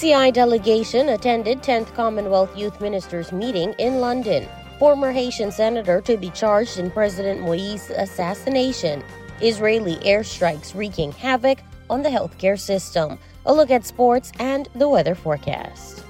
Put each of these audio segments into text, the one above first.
TCI delegation attended 10th Commonwealth Youth Ministers meeting in London. Former Haitian senator to be charged in President Moïse's assassination. Israeli airstrikes wreaking havoc on the healthcare system. A look at sports and the weather forecast.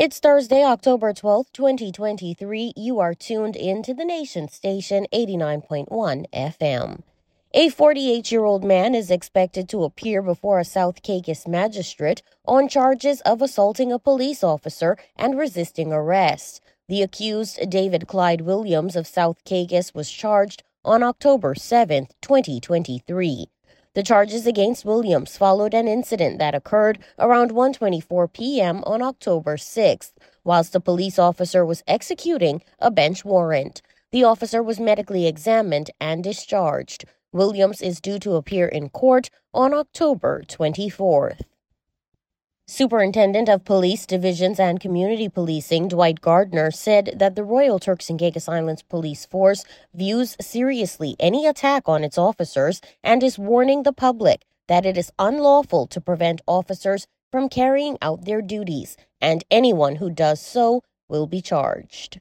It's Thursday, October 12th, 2023. You are tuned in to the Nation Station 89.1 FM. A 48 year old man is expected to appear before a South Caicos magistrate on charges of assaulting a police officer and resisting arrest. The accused, David Clyde Williams of South Caicos, was charged on October 7th, 2023. The charges against Williams followed an incident that occurred around 1:24 p.m. on October 6th, whilst a police officer was executing a bench warrant. The officer was medically examined and discharged. Williams is due to appear in court on October 24th. Superintendent of Police Divisions and Community Policing Dwight Gardner said that the Royal Turks and Caicos Islands Police Force views seriously any attack on its officers and is warning the public that it is unlawful to prevent officers from carrying out their duties, and anyone who does so will be charged.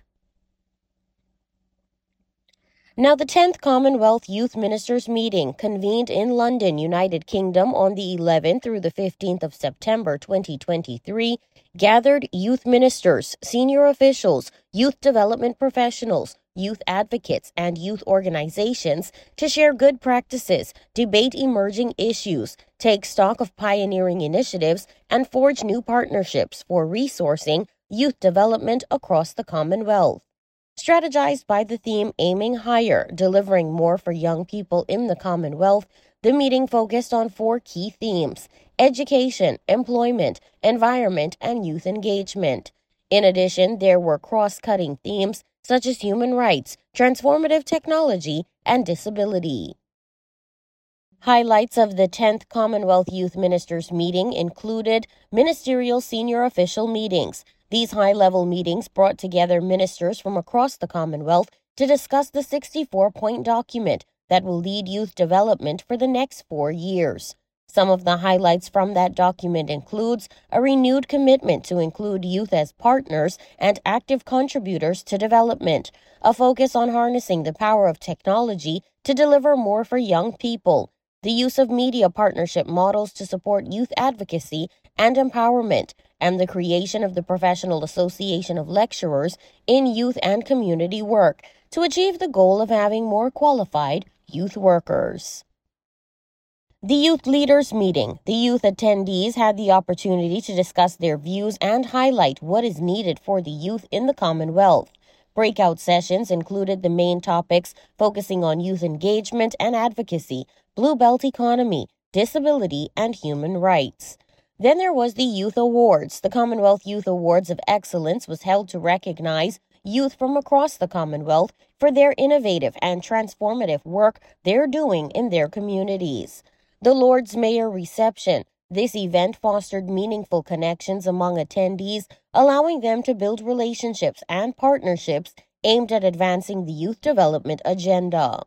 Now, the 10th Commonwealth Youth Ministers meeting convened in London, United Kingdom on the 11th through the 15th of September 2023 gathered youth ministers, senior officials, youth development professionals, youth advocates, and youth organizations to share good practices, debate emerging issues, take stock of pioneering initiatives, and forge new partnerships for resourcing youth development across the Commonwealth strategized by the theme Aiming Higher, delivering more for young people in the Commonwealth. The meeting focused on four key themes education, employment, environment, and youth engagement. In addition, there were cross cutting themes such as human rights, transformative technology, and disability. Highlights of the 10th Commonwealth Youth Ministers meeting included ministerial senior official meetings, these high level meetings brought together ministers from across the Commonwealth to discuss the 64 point document that will lead youth development for the next four years. Some of the highlights from that document includes a renewed commitment to include youth as partners and active contributors to development, a focus on harnessing the power of technology to deliver more for young people, the use of media partnership models to support youth advocacy and empowerment, and the creation of the Professional Association of Lecturers in Youth and Community Work to achieve the goal of having more qualified youth workers. The Youth Leaders Meeting. The youth attendees had the opportunity to discuss their views and highlight what is needed for the youth in the Commonwealth. Breakout sessions included the main topics focusing on youth engagement and advocacy, Blue Belt economy, disability, and human rights. Then there was the Youth Awards. The Commonwealth Youth Awards of Excellence was held to recognize youth from across the Commonwealth for their innovative and transformative work they're doing in their communities. The Lord's Mayor reception. This event fostered meaningful connections among attendees, allowing them to build relationships and partnerships aimed at advancing the youth development agenda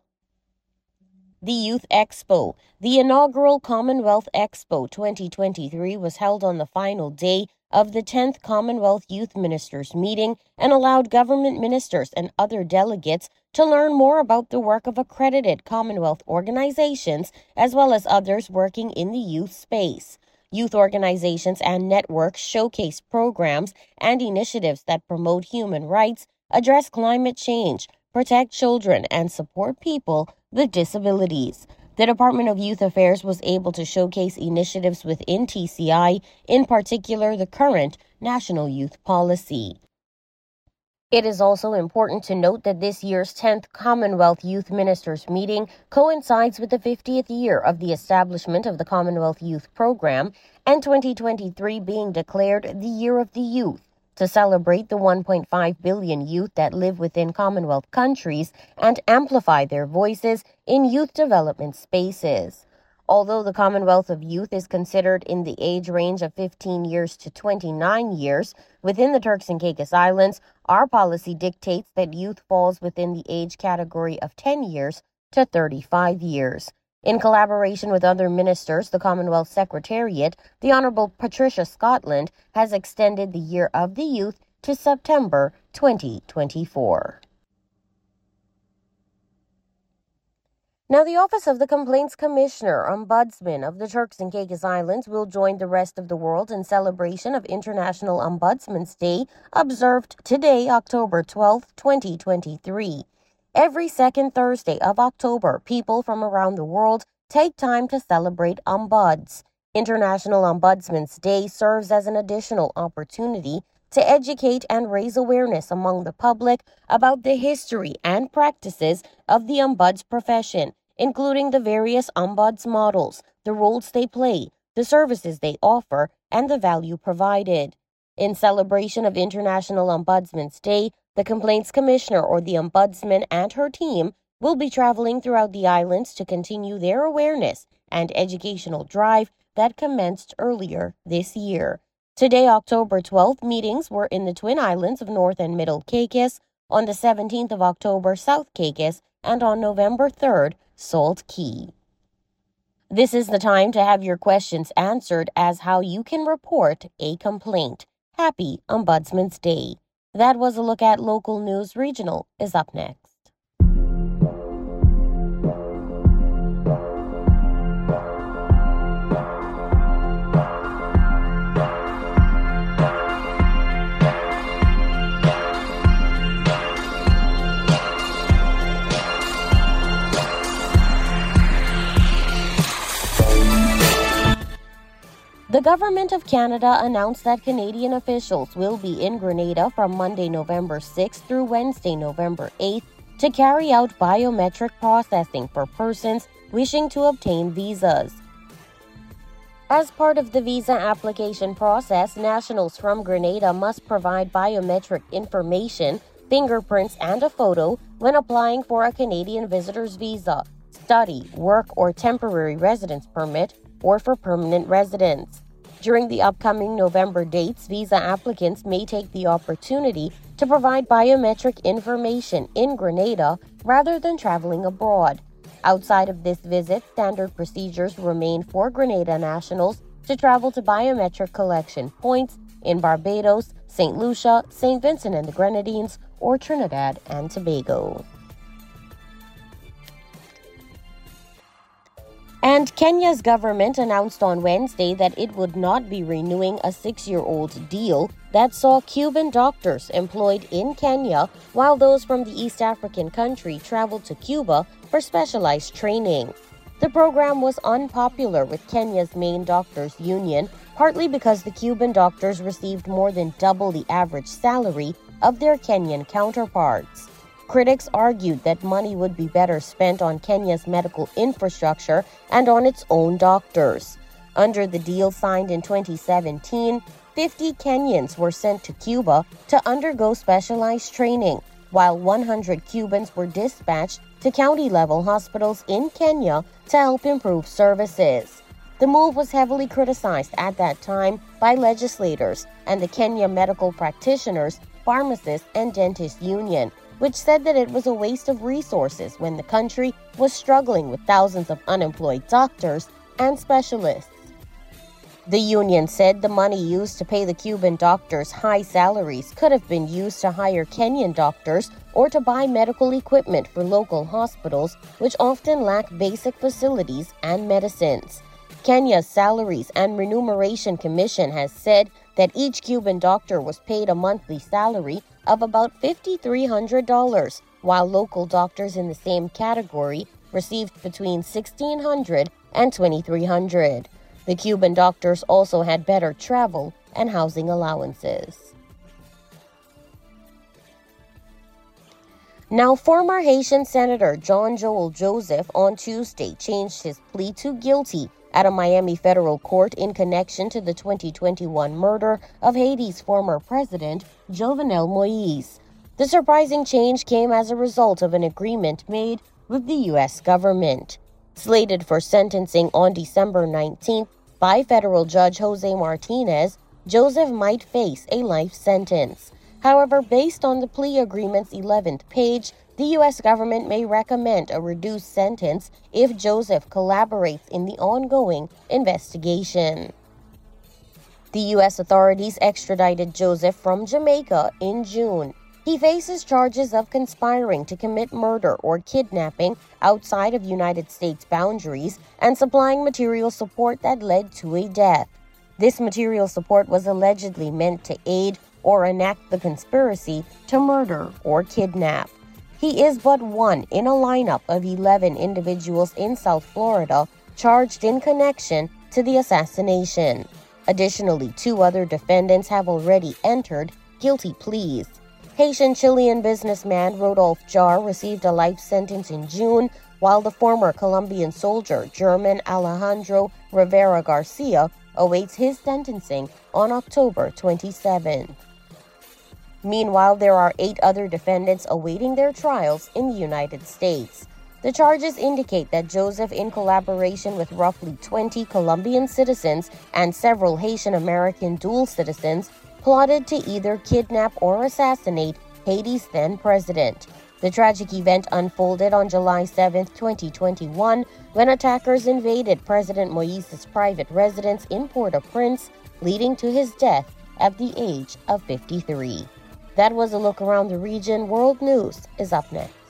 the Youth Expo. The inaugural Commonwealth Expo 2023 was held on the final day of the 10th Commonwealth Youth Ministers meeting and allowed government ministers and other delegates to learn more about the work of accredited Commonwealth organizations as well as others working in the youth space. Youth organizations and networks showcase programs and initiatives that promote human rights, address climate change, protect children, and support people with disabilities. The Department of Youth Affairs was able to showcase initiatives within TCI, in particular the current National Youth Policy. It is also important to note that this year's 10th Commonwealth Youth Ministers meeting coincides with the 50th year of the establishment of the Commonwealth Youth Program and 2023 being declared the Year of the Youth to celebrate the 1.5 billion youth that live within Commonwealth countries and amplify their voices in youth development spaces. Although the Commonwealth of Youth is considered in the age range of 15 years to 29 years within the Turks and Caicos Islands, our policy dictates that youth falls within the age category of 10 years to 35 years. In collaboration with other ministers, the Commonwealth Secretariat, the Honourable Patricia Scotland, has extended the Year of the Youth to September 2024. Now, the Office of the Complaints Commissioner, Ombudsman of the Turks and Caicos Islands, will join the rest of the world in celebration of International Ombudsman's Day, observed today, October 12, 2023. Every second Thursday of October, people from around the world take time to celebrate Ombuds. International Ombudsman's Day serves as an additional opportunity to educate and raise awareness among the public about the history and practices of the ombuds profession including the various ombuds models, the roles they play, the services they offer, and the value provided. In celebration of International Ombudsman's Day, the Complaints Commissioner or the Ombudsman and her team will be traveling throughout the islands to continue their awareness and educational drive that commenced earlier this year. Today, October 12th, meetings were in the Twin Islands of North and Middle Caicos, on the 17th of October, South Caicos, and on November 3rd, Salt Cay. This is the time to have your questions answered as how you can report a complaint. Happy Ombudsman's Day. That was a look at local news. Regional is up next. The Government of Canada announced that Canadian officials will be in Grenada from Monday, November 6th through Wednesday, November 8th to carry out biometric processing for persons wishing to obtain visas. As part of the visa application process, nationals from Grenada must provide biometric information, fingerprints, and a photo when applying for a Canadian visitor's visa, study, work, or temporary residence permit, or for permanent residence. During the upcoming November dates, visa applicants may take the opportunity to provide biometric information in Grenada rather than traveling abroad. Outside of this visit, standard procedures remain for Grenada nationals to travel to biometric collection points in Barbados, St. Lucia, St. Vincent and the Grenadines, or Trinidad and Tobago. And Kenya's government announced on Wednesday that it would not be renewing a six year old deal that saw Cuban doctors employed in Kenya while those from the East African country traveled to Cuba for specialized training. The program was unpopular with Kenya's main doctors union, partly because the Cuban doctors received more than double the average salary of their Kenyan counterparts. Critics argued that money would be better spent on Kenya's medical infrastructure and on its own doctors. Under the deal signed in 2017, 50 Kenyans were sent to Cuba to undergo specialized training, while 100 Cubans were dispatched to county level hospitals in Kenya to help improve services. The move was heavily criticized at that time by legislators and the Kenya Medical Practitioners, Pharmacists, and Dentists Union, which said that it was a waste of resources when the country was struggling with thousands of unemployed doctors and specialists. The union said the money used to pay the Cuban doctors high salaries could have been used to hire Kenyan doctors or to buy medical equipment for local hospitals, which often lack basic facilities and medicines. Kenya's Salaries and Remuneration Commission has said that each Cuban doctor was paid a monthly salary of about $5,300, while local doctors in the same category received between $1,600 and $2,300. The Cuban doctors also had better travel and housing allowances. Now, former Haitian Senator John Joel Joseph on Tuesday changed his plea to guilty at a Miami federal court in connection to the 2021 murder of Haiti's former president, Jovenel Moise. The surprising change came as a result of an agreement made with the U.S. government. Slated for sentencing on December 19th by federal judge Jose Martinez, Joseph might face a life sentence. However, based on the plea agreement's 11th page, the U.S. government may recommend a reduced sentence if Joseph collaborates in the ongoing investigation. The U.S. authorities extradited Joseph from Jamaica in June. He faces charges of conspiring to commit murder or kidnapping outside of United States boundaries and supplying material support that led to a death. This material support was allegedly meant to aid or enact the conspiracy to murder or kidnap. He is but one in a lineup of 11 individuals in South Florida charged in connection to the assassination. Additionally, two other defendants have already entered guilty pleas. Haitian Chilean businessman Rodolphe Jaar received a life sentence in June, while the former Colombian soldier German Alejandro Rivera Garcia awaits his sentencing on October 27. Meanwhile, there are eight other defendants awaiting their trials in the United States. The charges indicate that Joseph, in collaboration with roughly 20 Colombian citizens and several Haitian American dual citizens, plotted to either kidnap or assassinate Haiti's then president. The tragic event unfolded on July 7, 2021, when attackers invaded President Moise's private residence in Port au Prince, leading to his death at the age of 53. That was a look around the region. World News is up next.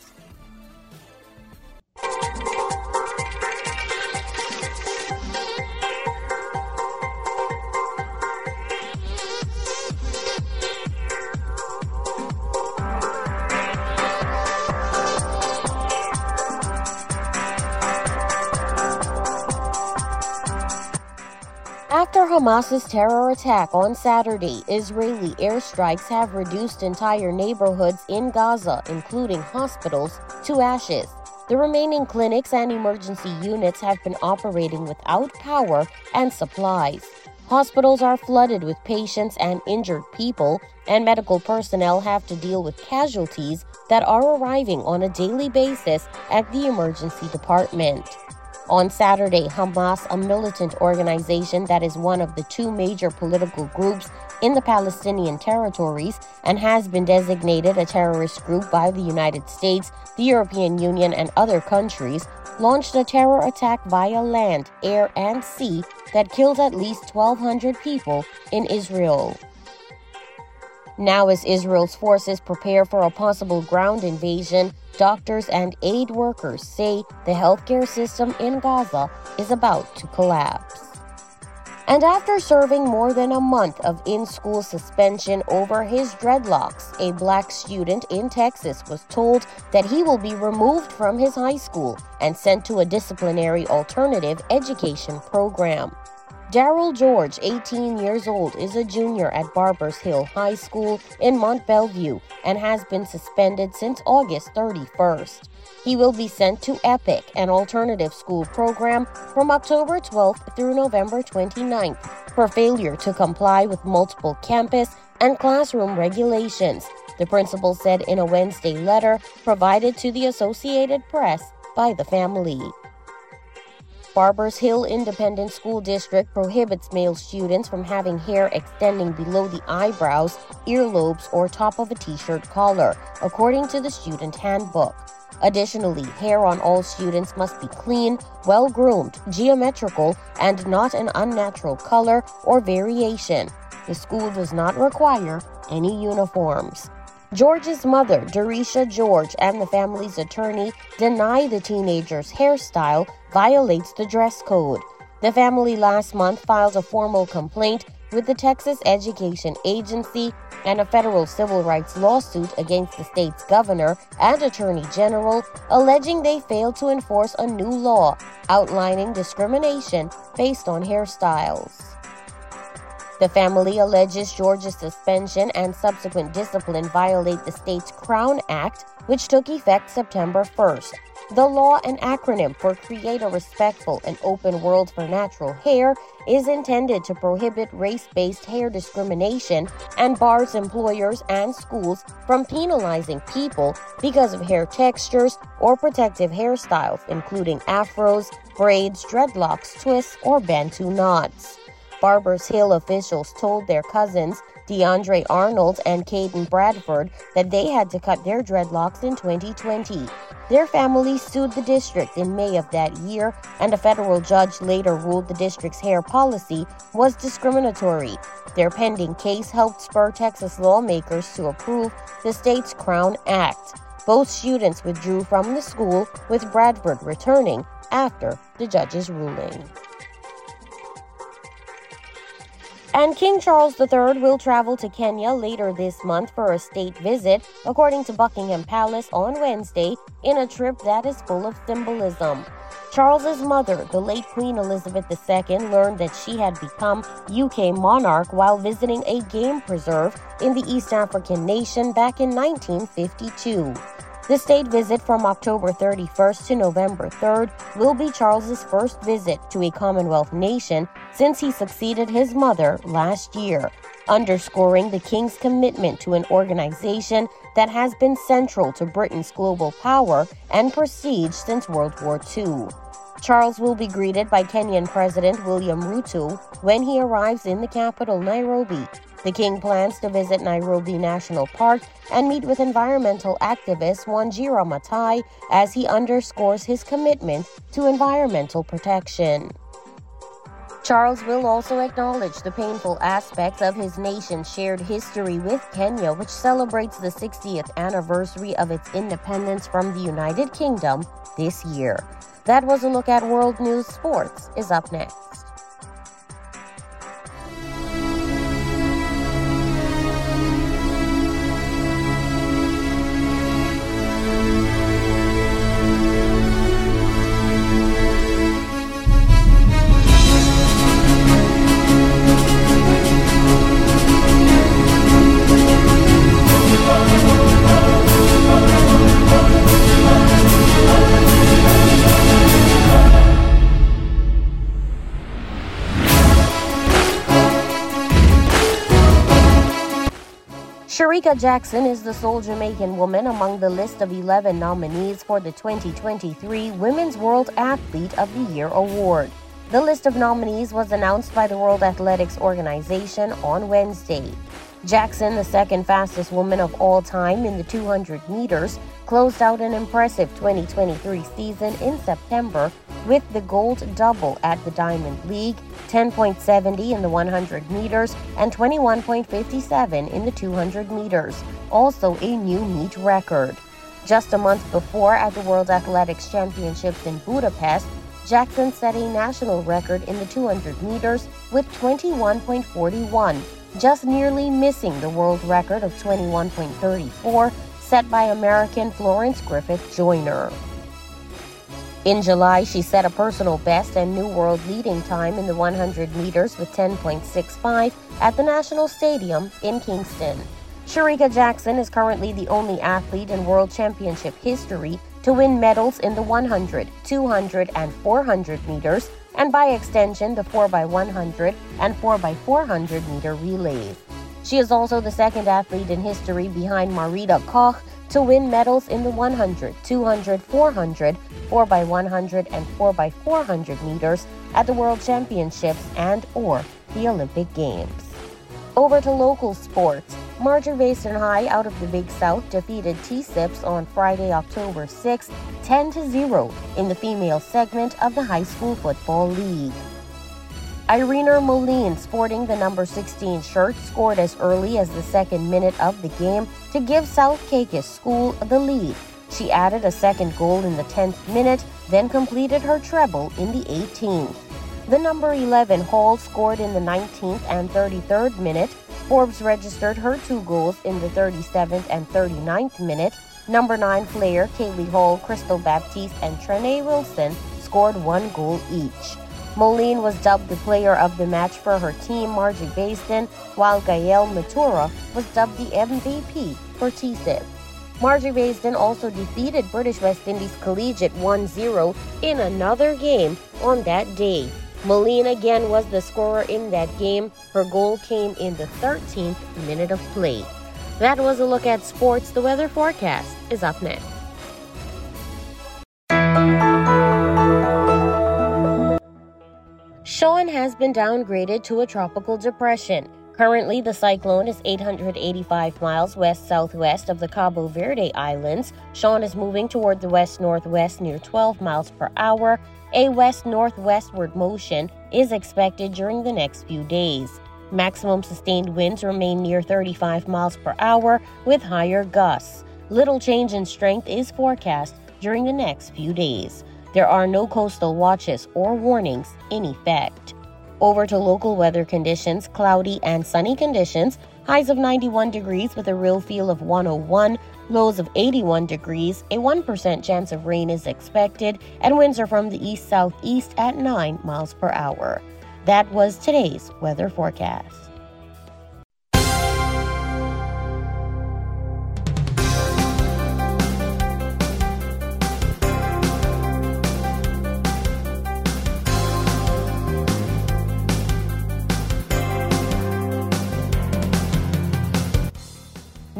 Hamas's terror attack on Saturday, Israeli airstrikes have reduced entire neighborhoods in Gaza, including hospitals, to ashes. The remaining clinics and emergency units have been operating without power and supplies. Hospitals are flooded with patients and injured people, and medical personnel have to deal with casualties that are arriving on a daily basis at the emergency department. On Saturday, Hamas, a militant organization that is one of the two major political groups in the Palestinian territories and has been designated a terrorist group by the United States, the European Union, and other countries, launched a terror attack via land, air, and sea that killed at least 1,200 people in Israel. Now, as Israel's forces prepare for a possible ground invasion, doctors and aid workers say the healthcare system in Gaza is about to collapse. And after serving more than a month of in school suspension over his dreadlocks, a black student in Texas was told that he will be removed from his high school and sent to a disciplinary alternative education program. Daryl George, 18 years old, is a junior at Barbers Hill High School in Mont Belvieu and has been suspended since August 31st. He will be sent to EPIC, an alternative school program, from October 12th through November 29th for failure to comply with multiple campus and classroom regulations, the principal said in a Wednesday letter provided to the Associated Press by the family. Barbers Hill Independent School District prohibits male students from having hair extending below the eyebrows, earlobes, or top of a t shirt collar, according to the student handbook. Additionally, hair on all students must be clean, well groomed, geometrical, and not an unnatural color or variation. The school does not require any uniforms. George's mother, Darresha George, and the family's attorney deny the teenager's hairstyle violates the dress code. The family last month filed a formal complaint with the Texas Education Agency and a federal civil rights lawsuit against the state's governor and attorney general, alleging they failed to enforce a new law outlining discrimination based on hairstyles. The family alleges George's suspension and subsequent discipline violate the state's Crown Act, which took effect September 1st. The law, an acronym for Create a Respectful and Open World for Natural Hair, is intended to prohibit race based hair discrimination and bars employers and schools from penalizing people because of hair textures or protective hairstyles, including afros, braids, dreadlocks, twists, or bantu knots. Barbers Hill officials told their cousins, DeAndre Arnold and Kaden Bradford, that they had to cut their dreadlocks in 2020. Their family sued the district in May of that year, and a federal judge later ruled the district's hair policy was discriminatory. Their pending case helped spur Texas lawmakers to approve the state's Crown Act. Both students withdrew from the school, with Bradford returning after the judge's ruling. And King Charles III will travel to Kenya later this month for a state visit, according to Buckingham Palace on Wednesday, in a trip that is full of symbolism. Charles's mother, the late Queen Elizabeth II, learned that she had become UK monarch while visiting a game preserve in the East African nation back in 1952. The state visit from October 31st to November 3rd will be Charles's first visit to a Commonwealth nation since he succeeded his mother last year, underscoring the king's commitment to an organization that has been central to Britain's global power and prestige since World War II. Charles will be greeted by Kenyan President William Ruto when he arrives in the capital, Nairobi. The king plans to visit Nairobi National Park and meet with environmental activist Wanjira Maathai as he underscores his commitment to environmental protection. Charles will also acknowledge the painful aspects of his nation's shared history with Kenya, which celebrates the 60th anniversary of its independence from the United Kingdom this year. That was a look at World News Sports, is up next. Jackson is the sole Jamaican woman among the list of 11 nominees for the 2023 Women's World Athlete of the Year award. The list of nominees was announced by the World Athletics Organization on Wednesday. Jackson, the second fastest woman of all time in the 200 meters, closed out an impressive 2023 season in September with the gold double at the Diamond League, 10.70 in the 100 meters, and 21.57 in the 200 meters, also a new meet record. Just a month before, at the World Athletics Championships in Budapest, Jackson set a national record in the 200 meters with 21.41, just nearly missing the world record of 21.34 set by American Florence Griffith Joyner. In July, she set a personal best and new world leading time in the 100 meters with 10.65 at the National Stadium in Kingston. Shericka Jackson is currently the only athlete in World Championship history to win medals in the 100, 200, and 400 meters, and by extension, the 4x100 and 4x400 meter relays. She is also the second athlete in history behind Marita Koch to win medals in the 100, 200, 400, 4x100 and 4x400 meters at the World Championships and or the Olympic Games. Over to local sports. Marjorie High out of the Big South defeated T-Sips on Friday, October 6, 10 0 in the female segment of the High School Football League. Irina Moline, sporting the number 16 shirt, scored as early as the second minute of the game to give South Caicos School the lead. She added a second goal in the 10th minute, then completed her treble in the 18th. The number 11 Hall scored in the 19th and 33rd minute. Forbes registered her two goals in the 37th and 39th minute. Number 9 player Kaylee Hall, Crystal Baptiste, and Trene Wilson scored one goal each. Moline was dubbed the player of the match for her team, Marjorie Basden, while Gael Matura was dubbed the MVP for TSIP. Marjorie Basden also defeated British West Indies Collegiate 1 0 in another game on that day. Moline again was the scorer in that game. Her goal came in the 13th minute of play. That was a look at sports. The weather forecast is up next. Sean has been downgraded to a tropical depression. Currently, the cyclone is 885 miles west southwest of the Cabo Verde Islands. Sean is moving toward the west northwest near 12 miles per hour. A west northwestward motion is expected during the next few days. Maximum sustained winds remain near 35 miles per hour with higher gusts. Little change in strength is forecast during the next few days. There are no coastal watches or warnings in effect. Over to local weather conditions cloudy and sunny conditions, highs of 91 degrees with a real feel of 101, lows of 81 degrees, a 1% chance of rain is expected, and winds are from the east southeast at 9 miles per hour. That was today's weather forecast.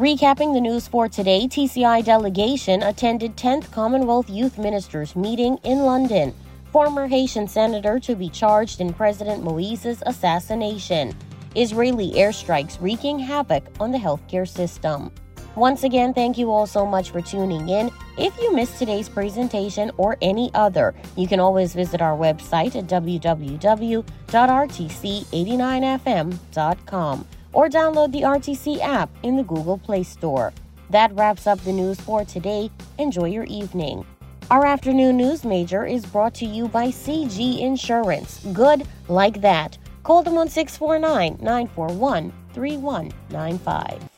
Recapping the news for today, TCI delegation attended 10th Commonwealth Youth Ministers meeting in London. Former Haitian senator to be charged in President Moise's assassination. Israeli airstrikes wreaking havoc on the healthcare system. Once again, thank you all so much for tuning in. If you missed today's presentation or any other, you can always visit our website at www.rtc89fm.com or download the RTC app in the Google Play Store. That wraps up the news for today. Enjoy your evening. Our afternoon news major is brought to you by CG Insurance. Good like that. Call them on 649 941 3195.